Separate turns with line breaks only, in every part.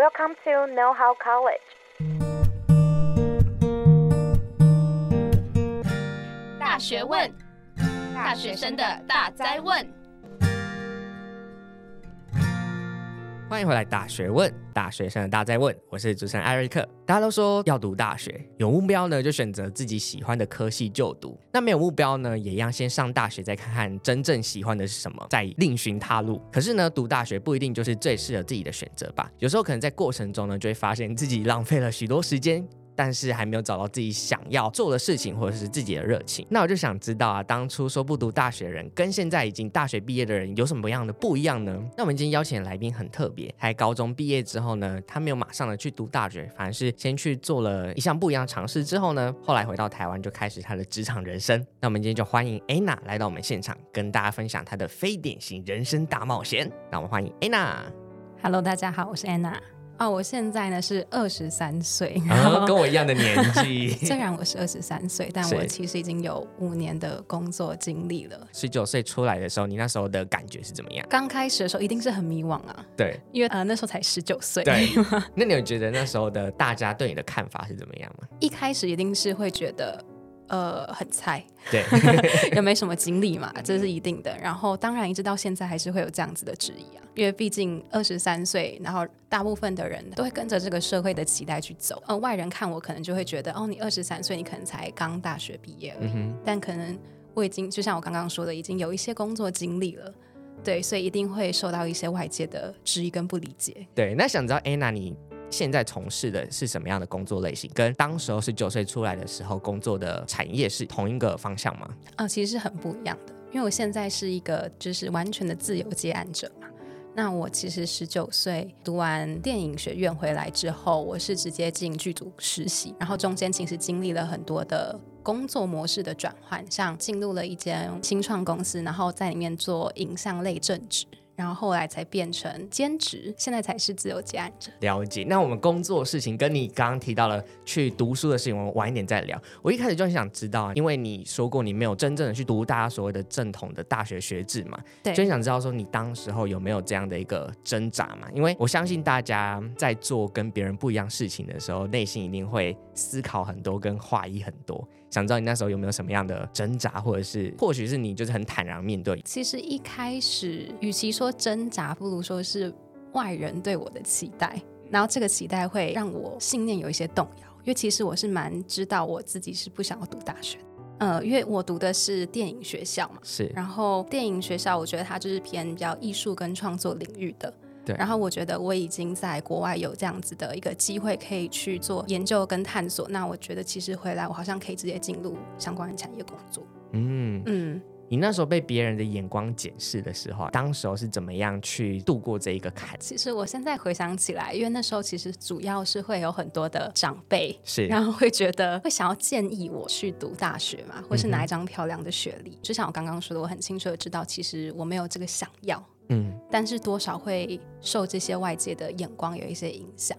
Welcome to Know How College。
大学问，大学生的大哉问。
欢迎回来，大学问，大学生的大在问。我是主持人艾瑞克。大家都说要读大学，有目标呢就选择自己喜欢的科系就读。那没有目标呢，也一样先上大学，再看看真正喜欢的是什么，再另寻他路。可是呢，读大学不一定就是最适合自己的选择吧？有时候可能在过程中呢，就会发现自己浪费了许多时间。但是还没有找到自己想要做的事情，或者是自己的热情。那我就想知道啊，当初说不读大学的人，跟现在已经大学毕业的人有什么样的不一样呢？那我们今天邀请的来宾很特别，他高中毕业之后呢，他没有马上的去读大学，反而是先去做了一项不一样的尝试，之后呢，后来回到台湾就开始他的职场人生。那我们今天就欢迎 Anna 来到我们现场，跟大家分享她的非典型人生大冒险。那我们欢迎 Anna。
Hello，大家好，我是 Anna。哦，我现在呢是二十三岁，
跟我一样的年纪。
虽然我是二十三岁，但我其实已经有五年的工作经历了。
十九岁出来的时候，你那时候的感觉是怎么样？
刚开始的时候一定是很迷惘啊。
对，
因为呃那时候才十九岁。
对。那你有觉得那时候的大家对你的看法是怎么样吗？
一开始一定是会觉得。呃，很菜，
对，
又没什么经历嘛，这是一定的。然后，当然一直到现在还是会有这样子的质疑啊，因为毕竟二十三岁，然后大部分的人都会跟着这个社会的期待去走。呃，外人看我可能就会觉得，哦，你二十三岁，你可能才刚大学毕业而已。嗯、但可能我已经，就像我刚刚说的，已经有一些工作经历了，对，所以一定会受到一些外界的质疑跟不理解。
对，那想知道，Anna 你。现在从事的是什么样的工作类型？跟当时候十九岁出来的时候工作的产业是同一个方向吗？
啊、其实是很不一样的。因为我现在是一个就是完全的自由接案者嘛。那我其实十九岁读完电影学院回来之后，我是直接进剧组实习，然后中间其实经历了很多的工作模式的转换，像进入了一间新创公司，然后在里面做影像类正职。然后后来才变成兼职，现在才是自由接案者。
了解。那我们工作事情跟你刚刚提到了去读书的事情，我们晚一点再聊。我一开始就很想知道，因为你说过你没有真正的去读大家所谓的正统的大学学制嘛，对，就很想知道说你当时候有没有这样的一个挣扎嘛？因为我相信大家在做跟别人不一样事情的时候，内心一定会思考很多，跟怀疑很多。想知道你那时候有没有什么样的挣扎，或者是或许是你就是很坦然面对。
其实一开始，与其说挣扎，不如说是外人对我的期待，然后这个期待会让我信念有一些动摇。因为其实我是蛮知道我自己是不想要读大学，呃，因为我读的是电影学校嘛，
是。
然后电影学校，我觉得它就是偏比较艺术跟创作领域的。
对，
然后我觉得我已经在国外有这样子的一个机会可以去做研究跟探索，那我觉得其实回来我好像可以直接进入相关的产业工作。
嗯嗯，你那时候被别人的眼光检视的时候，当时候是怎么样去度过这一个坎？
其实我现在回想起来，因为那时候其实主要是会有很多的长辈，
是，
然后会觉得会想要建议我去读大学嘛，或是拿一张漂亮的学历。嗯、就像我刚刚说的，我很清楚的知道，其实我没有这个想要。嗯，但是多少会受这些外界的眼光有一些影响。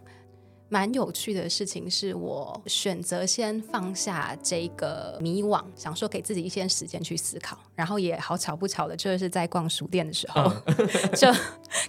蛮有趣的事情是我选择先放下这个迷惘，想说给自己一些时间去思考。然后也好巧不巧的，就是在逛书店的时候，嗯、就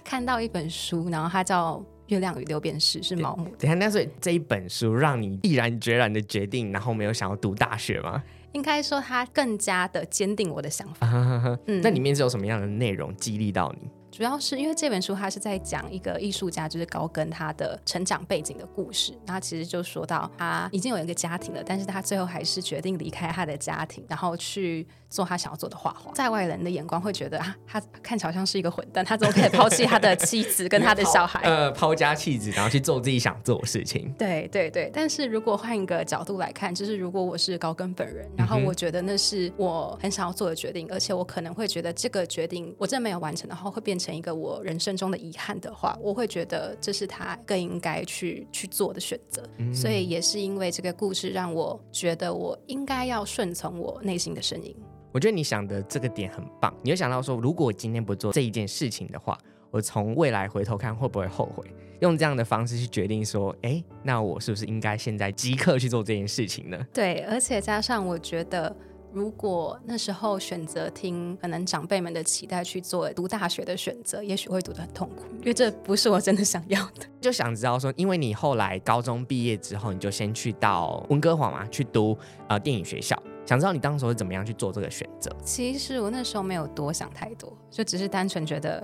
看到一本书，然后它叫《月亮与六便士》，是毛姆。
等下，那所以这一本书让你毅然决然的决定，然后没有想要读大学吗？
应该说，它更加的坚定我的想法。
嗯，那里面是有什么样的内容激励到你？
主要是因为这本书，它是在讲一个艺术家，就是高更他的成长背景的故事。那其实就说到，他已经有一个家庭了，但是他最后还是决定离开他的家庭，然后去做他想要做的画画。在外人的眼光会觉得啊，他看起来像是一个混蛋，他怎么可以抛弃他的妻子跟他的小孩？
呃，抛家弃子，然后去做自己想做的事情。
对对对。但是如果换一个角度来看，就是如果我是高更本人，然后我觉得那是我很想要做的决定，而且我可能会觉得这个决定我真的没有完成的话，会变成。成一个我人生中的遗憾的话，我会觉得这是他更应该去去做的选择。嗯。所以也是因为这个故事，让我觉得我应该要顺从我内心的声音。
我觉得你想的这个点很棒。你会想到说，如果我今天不做这一件事情的话，我从未来回头看会不会后悔？用这样的方式去决定说，哎，那我是不是应该现在即刻去做这件事情呢？
对，而且加上我觉得。如果那时候选择听可能长辈们的期待去做读大学的选择，也许会读得很痛苦，因为这不是我真的想要的。
就想知道说，因为你后来高中毕业之后，你就先去到温哥华嘛，去读呃电影学校。想知道你当时是怎么样去做这个选择？
其实我那时候没有多想太多，就只是单纯觉得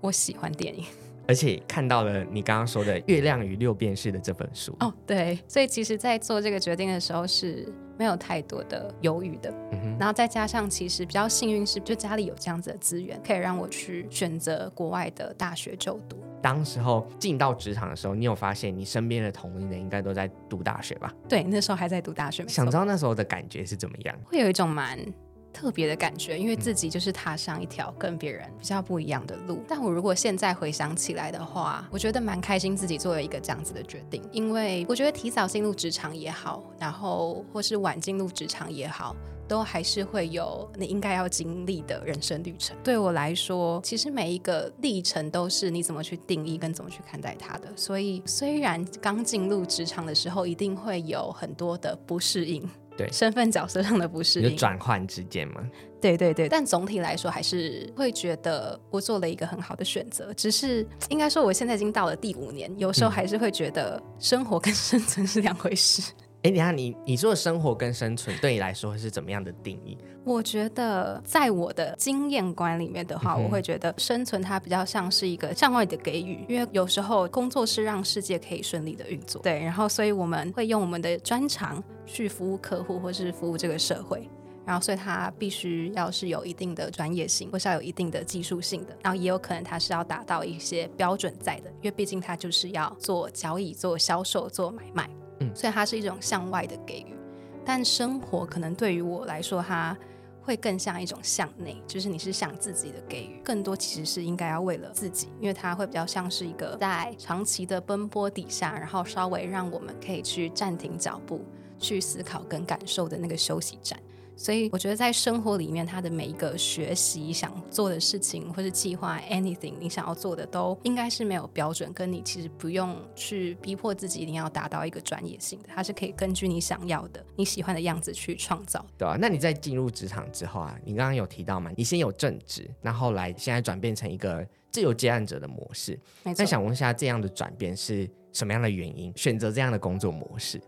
我喜欢电影。
而且看到了你刚刚说的《月亮与六便士》的这本书
哦，对，所以其实，在做这个决定的时候是没有太多的犹豫的。嗯哼，然后再加上，其实比较幸运是，就家里有这样子的资源，可以让我去选择国外的大学就读。
当时候进到职场的时候，你有发现你身边的同龄人应该都在读大学吧？
对，那时候还在读大学。
想知道那时候的感觉是怎么样？
会有一种蛮。特别的感觉，因为自己就是踏上一条跟别人比较不一样的路。但我如果现在回想起来的话，我觉得蛮开心自己做了一个这样子的决定，因为我觉得提早进入职场也好，然后或是晚进入职场也好，都还是会有你应该要经历的人生旅程。对我来说，其实每一个历程都是你怎么去定义跟怎么去看待它的。所以虽然刚进入职场的时候，一定会有很多的不适应。
对，
身份角色上的不适应，
就转换之间嘛。
对对对，但总体来说还是会觉得我做了一个很好的选择。只是应该说，我现在已经到了第五年，有时候还是会觉得生活跟生存是两回事。
哎、嗯，等下你你说的生活跟生存对你来说是怎么样的定义？
我觉得在我的经验观里面的话，嗯、我会觉得生存它比较像是一个向外的给予，因为有时候工作是让世界可以顺利的运作。对，然后所以我们会用我们的专长去服务客户，或是服务这个社会。然后，所以它必须要是有一定的专业性，或是要有一定的技术性的。然后，也有可能它是要达到一些标准在的，因为毕竟它就是要做交易、做销售、做买卖。所以它是一种向外的给予。但生活可能对于我来说，它会更像一种向内，就是你是向自己的给予，更多其实是应该要为了自己，因为它会比较像是一个在长期的奔波底下，然后稍微让我们可以去暂停脚步，去思考跟感受的那个休息站。所以我觉得在生活里面，他的每一个学习、想做的事情，或是计划，anything 你想要做的，都应该是没有标准，跟你其实不用去逼迫自己一定要达到一个专业性的，它是可以根据你想要的、你喜欢的样子去创造。
对啊，那你在进入职场之后啊，你刚刚有提到嘛？你先有正职，那后来现在转变成一个自由接案者的模式。那想问一下，这样的转变是什么样的原因？选择这样的工作模式？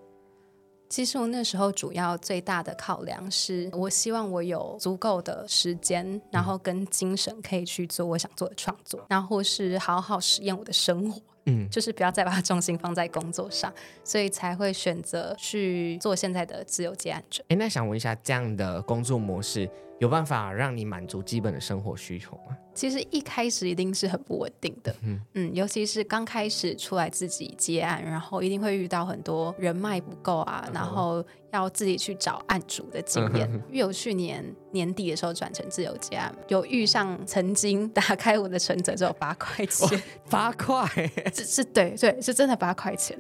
其实我那时候主要最大的考量是，我希望我有足够的时间，然后跟精神可以去做我想做的创作，然后或是好好实验我的生活，嗯，就是不要再把重心放在工作上，所以才会选择去做现在的自由接案者。
哎，那想问一下，这样的工作模式有办法让你满足基本的生活需求吗？
其实一开始一定是很不稳定的，嗯，嗯，尤其是刚开始出来自己接案，然后一定会遇到很多人脉不够啊，嗯、然后要自己去找案主的经验。因为我去年年底的时候转成自由接案，有遇上曾经打开我的存折只有八块钱，
八块，
是是，对对，是真的八块钱。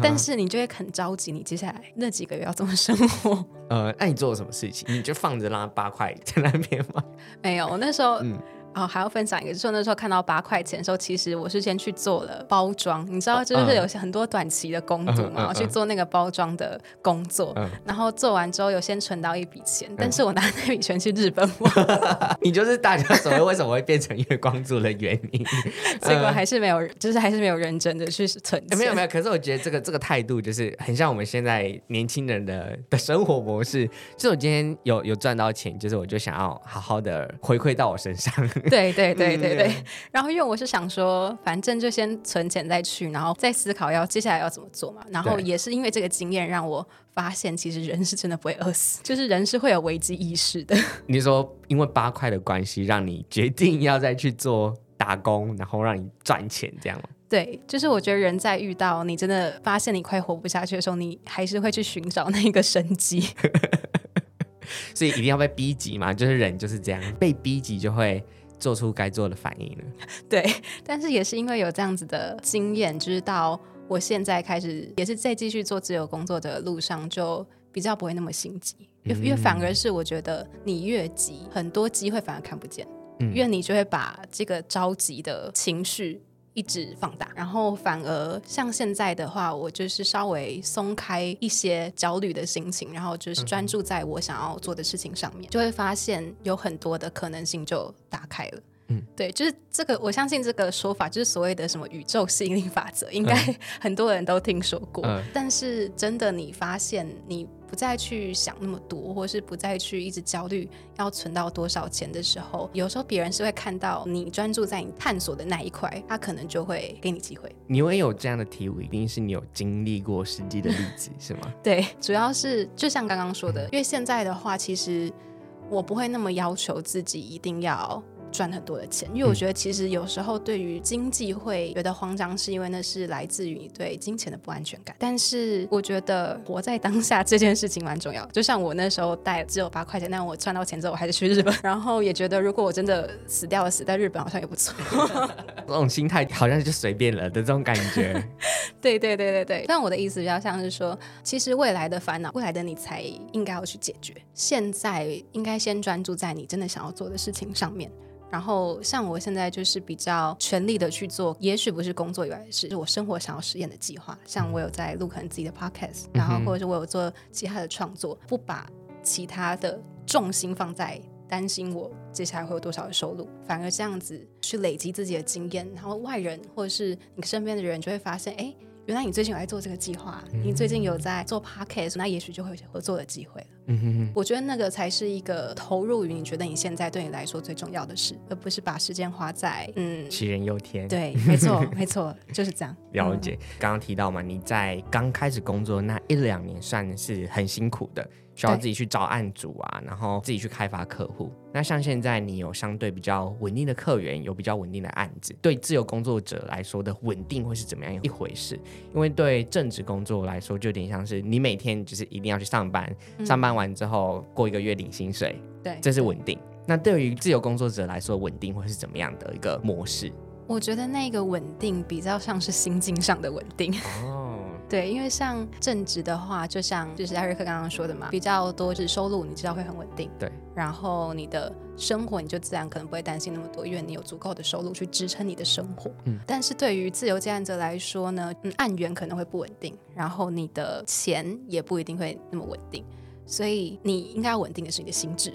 但是你就会很着急，你接下来那几个月要怎么生活？
呃，那你做了什么事情？你就放着让他八块在那边吗？
没有，我那时候嗯。哦，还要分享一个，就是那时候看到八块钱的时候，其实我是先去做了包装，你知道，就是有很多短期的工作嘛，我去做那个包装的工作，然后做完之后有先存到一笔钱，但是我拿那笔钱去日本玩。
你就是大家所谓为什么会变成月光族的原因，
结果还是没有，就是还是没有认真的去存钱。
没有没有，可是我觉得这个这个态度就是很像我们现在年轻人的的生活模式，就是我今天有有赚到钱，就是我就想要好好的回馈到我身上。
对对对对对，然后因为我是想说，反正就先存钱再去，然后再思考要接下来要怎么做嘛。然后也是因为这个经验，让我发现其实人是真的不会饿死，就是人是会有危机意识的。
你说因为八块的关系，让你决定要再去做打工，然后让你赚钱，这样吗？
对，就是我觉得人在遇到你真的发现你快活不下去的时候，你还是会去寻找那个生机。
所以一定要被逼急嘛，就是人就是这样，被逼急就会做出该做的反应了。
对，但是也是因为有这样子的经验，知道我现在开始也是在继续做自由工作的路上，就比较不会那么心急，因为、嗯、反而是我觉得你越急，很多机会反而看不见，嗯、因为你就会把这个着急的情绪一直放大，然后反而像现在的话，我就是稍微松开一些焦虑的心情，然后就是专注在我想要做的事情上面，就会发现有很多的可能性就打开了。嗯，对，就是这个，我相信这个说法就是所谓的什么宇宙吸引力法则，应该很多人都听说过。嗯，但是真的，你发现你不再去想那么多，或是不再去一直焦虑要存到多少钱的时候，有时候别人是会看到你专注在你探索的那一块，他可能就会给你机会。
你会有这样的体悟，一定是你有经历过实际的例子，是吗？
对，主要是就像刚刚说的，因为现在的话，其实我不会那么要求自己一定要。赚很多的钱，因为我觉得其实有时候对于经济会觉得慌张，是因为那是来自于你对金钱的不安全感。但是我觉得活在当下这件事情蛮重要。就像我那时候带只有八块钱，但我赚到钱之后，我还是去日本，然后也觉得如果我真的死掉了，死在日本好像也不错。
这种心态好像就随便了的这种感觉。
对对对对对。但我的意思比较像是说，其实未来的烦恼，未来的你才应该要去解决。现在应该先专注在你真的想要做的事情上面。然后像我现在就是比较全力的去做，也许不是工作以外的事，是我生活想要实验的计划。像我有在录可能自己的 podcast，然后或者是我有做其他的创作，不把其他的重心放在担心我接下来会有多少的收入，反而这样子去累积自己的经验，然后外人或者是你身边的人就会发现，哎。原来你最近有在做这个计划，你最近有在做 podcast，那也许就会有合作的机会了。嗯哼哼，我觉得那个才是一个投入于你觉得你现在对你来说最重要的事，而不是把时间花在嗯
杞人忧天。
对，没错，没错，就是这样。
了解。刚刚提到嘛，你在刚开始工作那一两年算是很辛苦的。需要自己去找案组啊，然后自己去开发客户。那像现在你有相对比较稳定的客源，有比较稳定的案子，对自由工作者来说的稳定会是怎么样一回事？因为对正职工作来说，就有点像是你每天就是一定要去上班，嗯、上班完之后过一个月领薪水，对，这是稳定。那对于自由工作者来说，稳定会是怎么样的一个模式？
我觉得那个稳定比较像是心境上的稳定。哦。对，因为像正职的话，就像就是艾瑞克刚刚说的嘛，比较多是收入，你知道会很稳定。对，然后你的生活你就自然可能不会担心那么多，因为你有足够的收入去支撑你的生活。嗯，但是对于自由接案者来说呢，嗯，案源可能会不稳定，然后你的钱也不一定会那么稳定。所以你应该要稳定的是你的心智。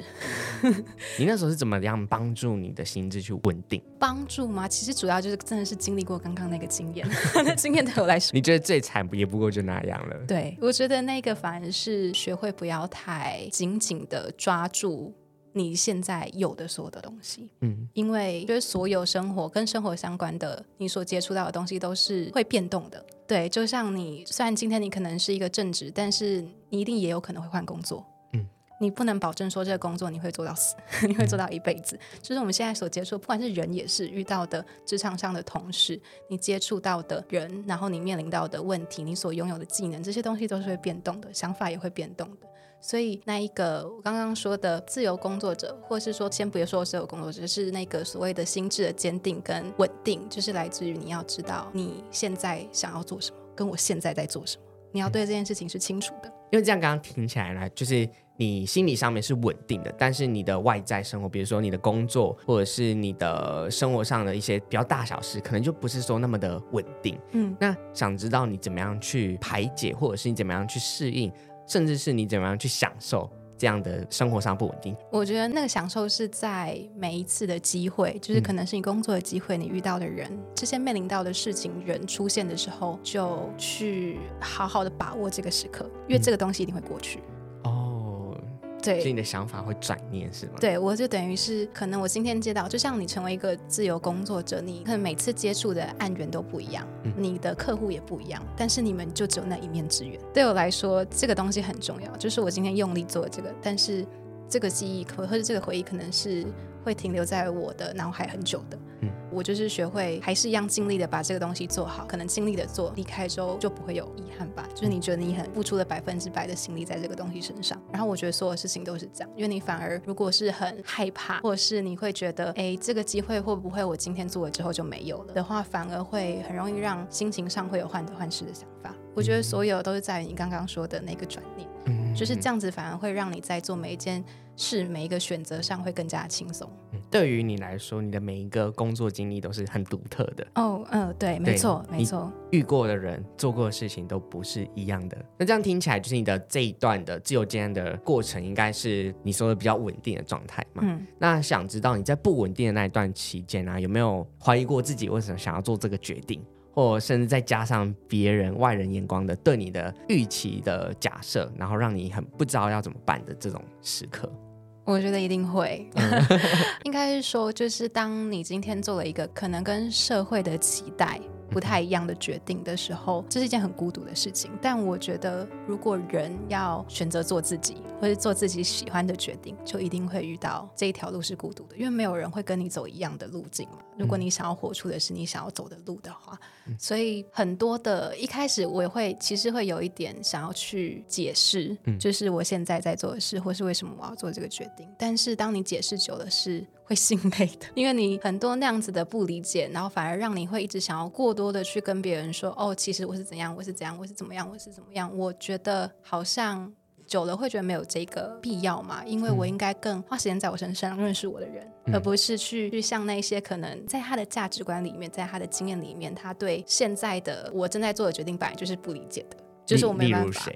你那时候是怎么样帮助你的心智去稳定？
帮助吗？其实主要就是真的是经历过刚刚那个经验，那经验对我来说，
你觉得最惨也不过就那样了。
对，我觉得那个反而是学会不要太紧紧的抓住。你现在有的所有的东西，嗯，因为就是所有生活跟生活相关的，你所接触到的东西都是会变动的。对，就像你，虽然今天你可能是一个正职，但是你一定也有可能会换工作，嗯，你不能保证说这个工作你会做到死，你会做到一辈子。嗯，就是我们现在所接触，不管是人也是遇到的职场上的同事，你接触到的人，然后你面临到的问题，你所拥有的技能，这些东西都是会变动的，想法也会变动的。所以，那一个我刚刚说的自由工作者，或是说，先不要说自由工作者，是那个所谓的心智的坚定跟稳定，就是来自于你要知道你现在想要做什么，跟我现在在做什么，你要对这件事情是清楚的。
因为这样刚刚听起来呢，就是你心理上面是稳定的，但是你的外在生活，比如说你的工作，或者是你的生活上的一些比较大小事，可能就不是说那么的稳定。嗯，那想知道你怎么样去排解，或者是你怎么样去适应？甚至是你怎么样去享受这样的生活上不稳定？
我觉得那个享受是在每一次的机会，就是可能是你工作的机会，你遇到的人，嗯、这些面临到的事情，人出现的时候，就去好好的把握这个时刻，因为这个东西一定会过去。嗯对，
所以你的想法会转念是吗？
对，我就等于是可能我今天接到，就像你成为一个自由工作者，你可能每次接触的案源都不一样，嗯、你的客户也不一样，但是你们就只有那一面之缘。对我来说，这个东西很重要，就是我今天用力做这个，但是这个记忆可或者这个回忆可能是会停留在我的脑海很久的。嗯。我就是学会还是一样尽力的把这个东西做好，可能尽力的做，离开之后就不会有遗憾吧。就是你觉得你很付出了百分之百的心力在这个东西身上，然后我觉得所有事情都是这样，因为你反而如果是很害怕，或者是你会觉得，哎，这个机会会不会我今天做了之后就没有了的话，反而会很容易让心情上会有患得患失的想法。我觉得所有都是在于你刚刚说的那个转念。就是这样子，反而会让你在做每一件事、每一个选择上会更加轻松。
嗯，对于你来说，你的每一个工作经历都是很独特的。
哦，嗯，对，没错，没错。
遇过的人做过的事情都不是一样的。那这样听起来，就是你的这一段的自由接案的过程，应该是你说的比较稳定的状态嘛？嗯。那想知道你在不稳定的那一段期间啊，有没有怀疑过自己为什么想要做这个决定？或甚至再加上别人外人眼光的对你的预期的假设，然后让你很不知道要怎么办的这种时刻，
我觉得一定会。应该是说，就是当你今天做了一个可能跟社会的期待不太一样的决定的时候，这是一件很孤独的事情。但我觉得，如果人要选择做自己，或者做自己喜欢的决定，就一定会遇到这一条路是孤独的，因为没有人会跟你走一样的路径嘛。如果你想要活出的是你想要走的路的话，嗯、所以很多的一开始我也会其实会有一点想要去解释，嗯、就是我现在在做的事，或是为什么我要做这个决定。但是当你解释久了，是会心累的，因为你很多那样子的不理解，然后反而让你会一直想要过多的去跟别人说，哦，其实我是怎样，我是怎样，我是怎么样，我是怎么样。我觉得好像久了会觉得没有这个必要嘛，因为我应该更花时间在我身上认识我的人，嗯、而不是去去像那些可能在他的价值观里面，在他的经验里面，他对现在的我正在做的决定本来就是不理解的，就是我没办法。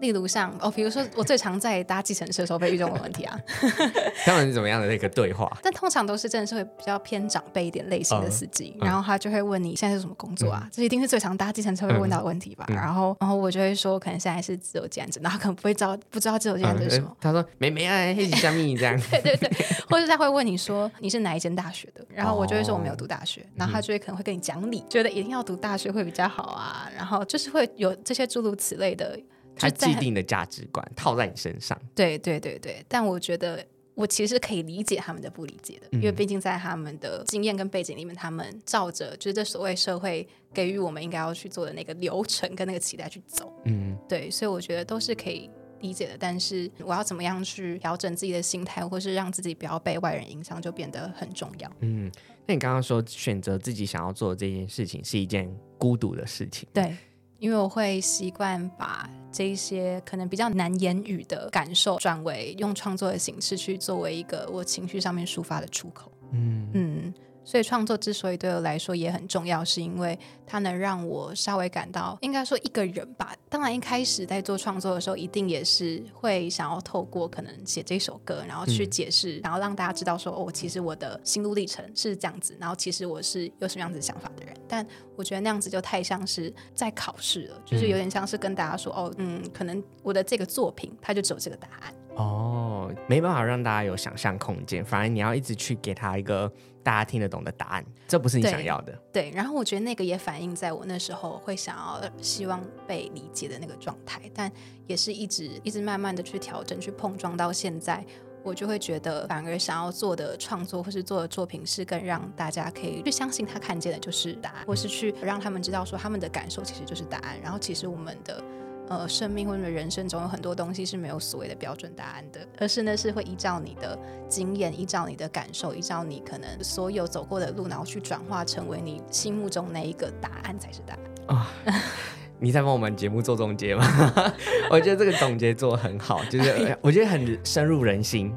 例如像哦，比如说我最常在搭计程车的时候被遇到的问题啊，
他们是怎么样的那个对话？
但通常都是真的是会比较偏长辈一点类型的司机，嗯、然后他就会问你现在是什么工作啊？嗯、这一定是最常搭计程车会问到的问题吧？嗯、然后，然后我就会说可能现在是自由兼职，然后可能不会知道不知道自由兼职是什么。嗯、他
说没没啊，黑起香蜜这样。
对对对，或者他会问你说你是哪一间大学的？然后我就会说我没有读大学，哦、然后他就会可能会跟你讲理，觉得一定要读大学会比较好啊，然后就是会有这些诸如此类的。
他既定的价值观套在你身上，
对对对对，但我觉得我其实可以理解他们的不理解的，嗯、因为毕竟在他们的经验跟背景里面，他们照着就是这所谓社会给予我们应该要去做的那个流程跟那个期待去走，嗯，对，所以我觉得都是可以理解的。但是我要怎么样去调整自己的心态，或是让自己不要被外人影响，就变得很重要。
嗯，那你刚刚说选择自己想要做的这件事情是一件孤独的事情，
对。因为我会习惯把这一些可能比较难言语的感受，转为用创作的形式去作为一个我情绪上面抒发的出口。嗯嗯。所以创作之所以对我来说也很重要，是因为它能让我稍微感到，应该说一个人吧。当然一开始在做创作的时候，一定也是会想要透过可能写这首歌，然后去解释，嗯、然后让大家知道说，哦，其实我的心路历程是这样子，然后其实我是有什么样子想法的人。但我觉得那样子就太像是在考试了，就是有点像是跟大家说，哦，嗯，可能我的这个作品它就只有这个答案。
哦，没办法让大家有想象空间，反而你要一直去给他一个。大家听得懂的答案，这不是你想要的。
对，对，然后我觉得那个也反映在我那时候会想要希望被理解的那个状态，但也是一直一直慢慢的去调整、去碰撞到现在，我就会觉得反而想要做的创作或是做的作品是更让大家可以去相信他看见的就是答案，或是去让他们知道说他们的感受其实就是答案。然后其实我们的。呃，生命或者人生中有很多东西是没有所谓的标准答案的，而是呢是会依照你的经验、依照你的感受、依照你可能所有走过的路，然后去转化成为你心目中那一个答案才是答案啊！哦、
你在帮我们节目做总结吗？我觉得这个总结做得很好，就是 我觉得很深入人心。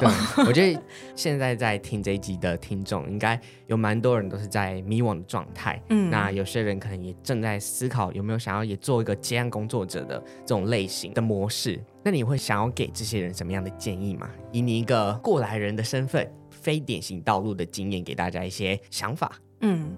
对，我觉得现在在听这一集的听众，应该有蛮多人都是在迷惘的状态。嗯，那有些人可能也正在思考有没有想要也做一个接案工作者的这种类型的模式。那你会想要给这些人什么样的建议吗？以你一个过来人的身份，非典型道路的经验，给大家一些想法。
嗯，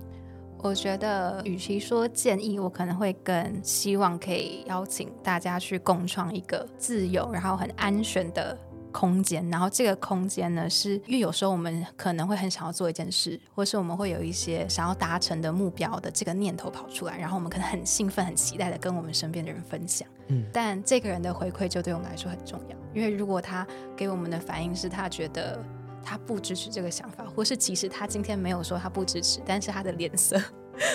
我觉得与其说建议，我可能会更希望可以邀请大家去共创一个自由，然后很安全的。空间，然后这个空间呢，是因为有时候我们可能会很想要做一件事，或是我们会有一些想要达成的目标的这个念头跑出来，然后我们可能很兴奋、很期待的跟我们身边的人分享。嗯，但这个人的回馈就对我们来说很重要，因为如果他给我们的反应是他觉得他不支持这个想法，或是即使他今天没有说他不支持，但是他的脸色。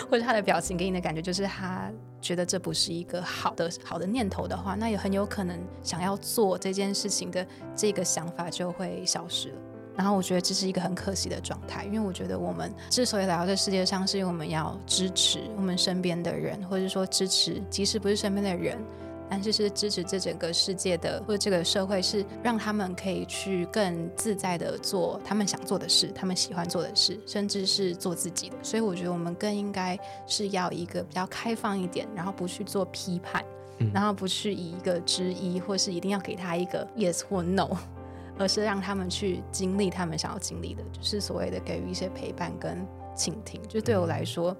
或者他的表情给你的感觉就是他觉得这不是一个好的好的念头的话，那也很有可能想要做这件事情的这个想法就会消失了。然后我觉得这是一个很可惜的状态，因为我觉得我们之所以来到这世界上，是因为我们要支持我们身边的人，或者说支持即使不是身边的人，但是是支持这整个世界的或者这个社会，是让他们可以去更自在的做他们想做的事，他们喜欢做的事，甚至是做自己的。所以我觉得我们更应该是要一个比较开放一点，然后不去做批判，嗯、然后不去以一个之一，或是一定要给他一个 yes 或 no，而是让他们去经历他们想要经历的，就是所谓的给予一些陪伴跟倾听。就对我来说。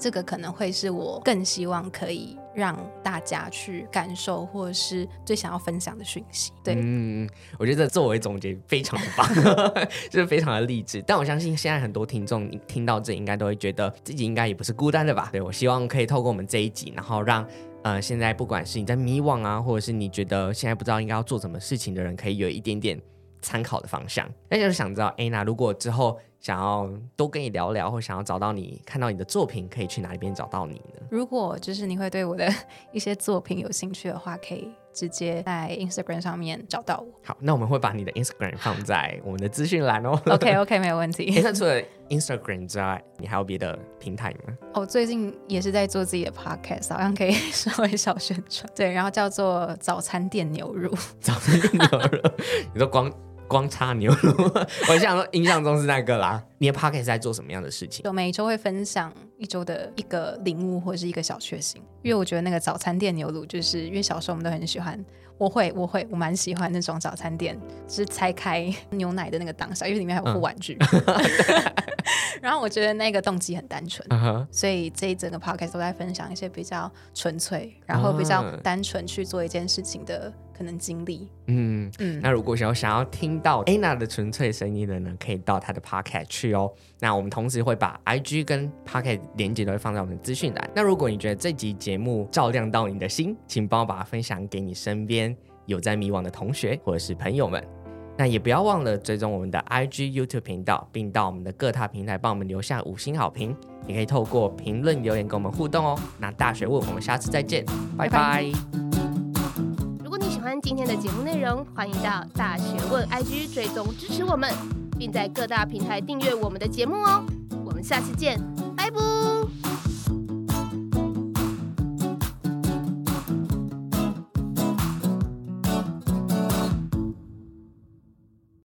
这个可能会是我更希望可以让大家去感受，或者是最想要分享的讯息。对，
嗯，我觉得作为总结非常的棒，就是非常的励志。但我相信现在很多听众听到这，应该都会觉得自己应该也不是孤单的吧？对，我希望可以透过我们这一集，然后让呃现在不管是你在迷惘啊，或者是你觉得现在不知道应该要做什么事情的人，可以有一点点参考的方向。那就是想知道，哎，那如果之后。想要多跟你聊聊，或想要找到你，看到你的作品，可以去哪里边找到你呢？
如果就是你会对我的一些作品有兴趣的话，可以直接在 Instagram 上面找到我。
好，那我们会把你的 Instagram 放在我们的资讯栏哦。
OK OK，没有问题。
那除了 Instagram 之外，你还有别的平台吗？
我、oh, 最近也是在做自己的 Podcast，好像可以 稍微小宣传。对，然后叫做早餐店牛乳。
早餐店牛乳，你说光。光插牛乳，我想说印象中是那个啦。你的 podcast 在做什么样的事情？
我每一周会分享一周的一个领悟或者是一个小确幸。因为我觉得那个早餐店牛乳，就是因为小时候我们都很喜欢，我会我会我蛮喜欢那种早餐店，就是拆开牛奶的那个当下，因为里面还有副玩具。嗯、然后我觉得那个动机很单纯，uh huh. 所以这一整个 podcast 都在分享一些比较纯粹，然后比较单纯去做一件事情的。可能经历，
嗯嗯，嗯，那如果想要想要听到 Anna 的纯粹声音的呢，可以到她的 Podcast 去哦。那我们同时会把 IG 跟 Podcast 连接都会放在我们的资讯栏。那如果你觉得这集节目照亮到你的心，请帮我把它分享给你身边有在迷惘的同学或者是朋友们。那也不要忘了追踪我们的 IG、YouTube 频道，并到我们的各大平台帮我们留下五星好评。也可以透过评论留言跟我们互动哦。那大学问，我们下次再见，拜拜。拜拜。
今天的节目内容，欢迎到大学问 IG 追踪支持我们，并在各大平台订阅我们的节目哦。我们下次见。拜拜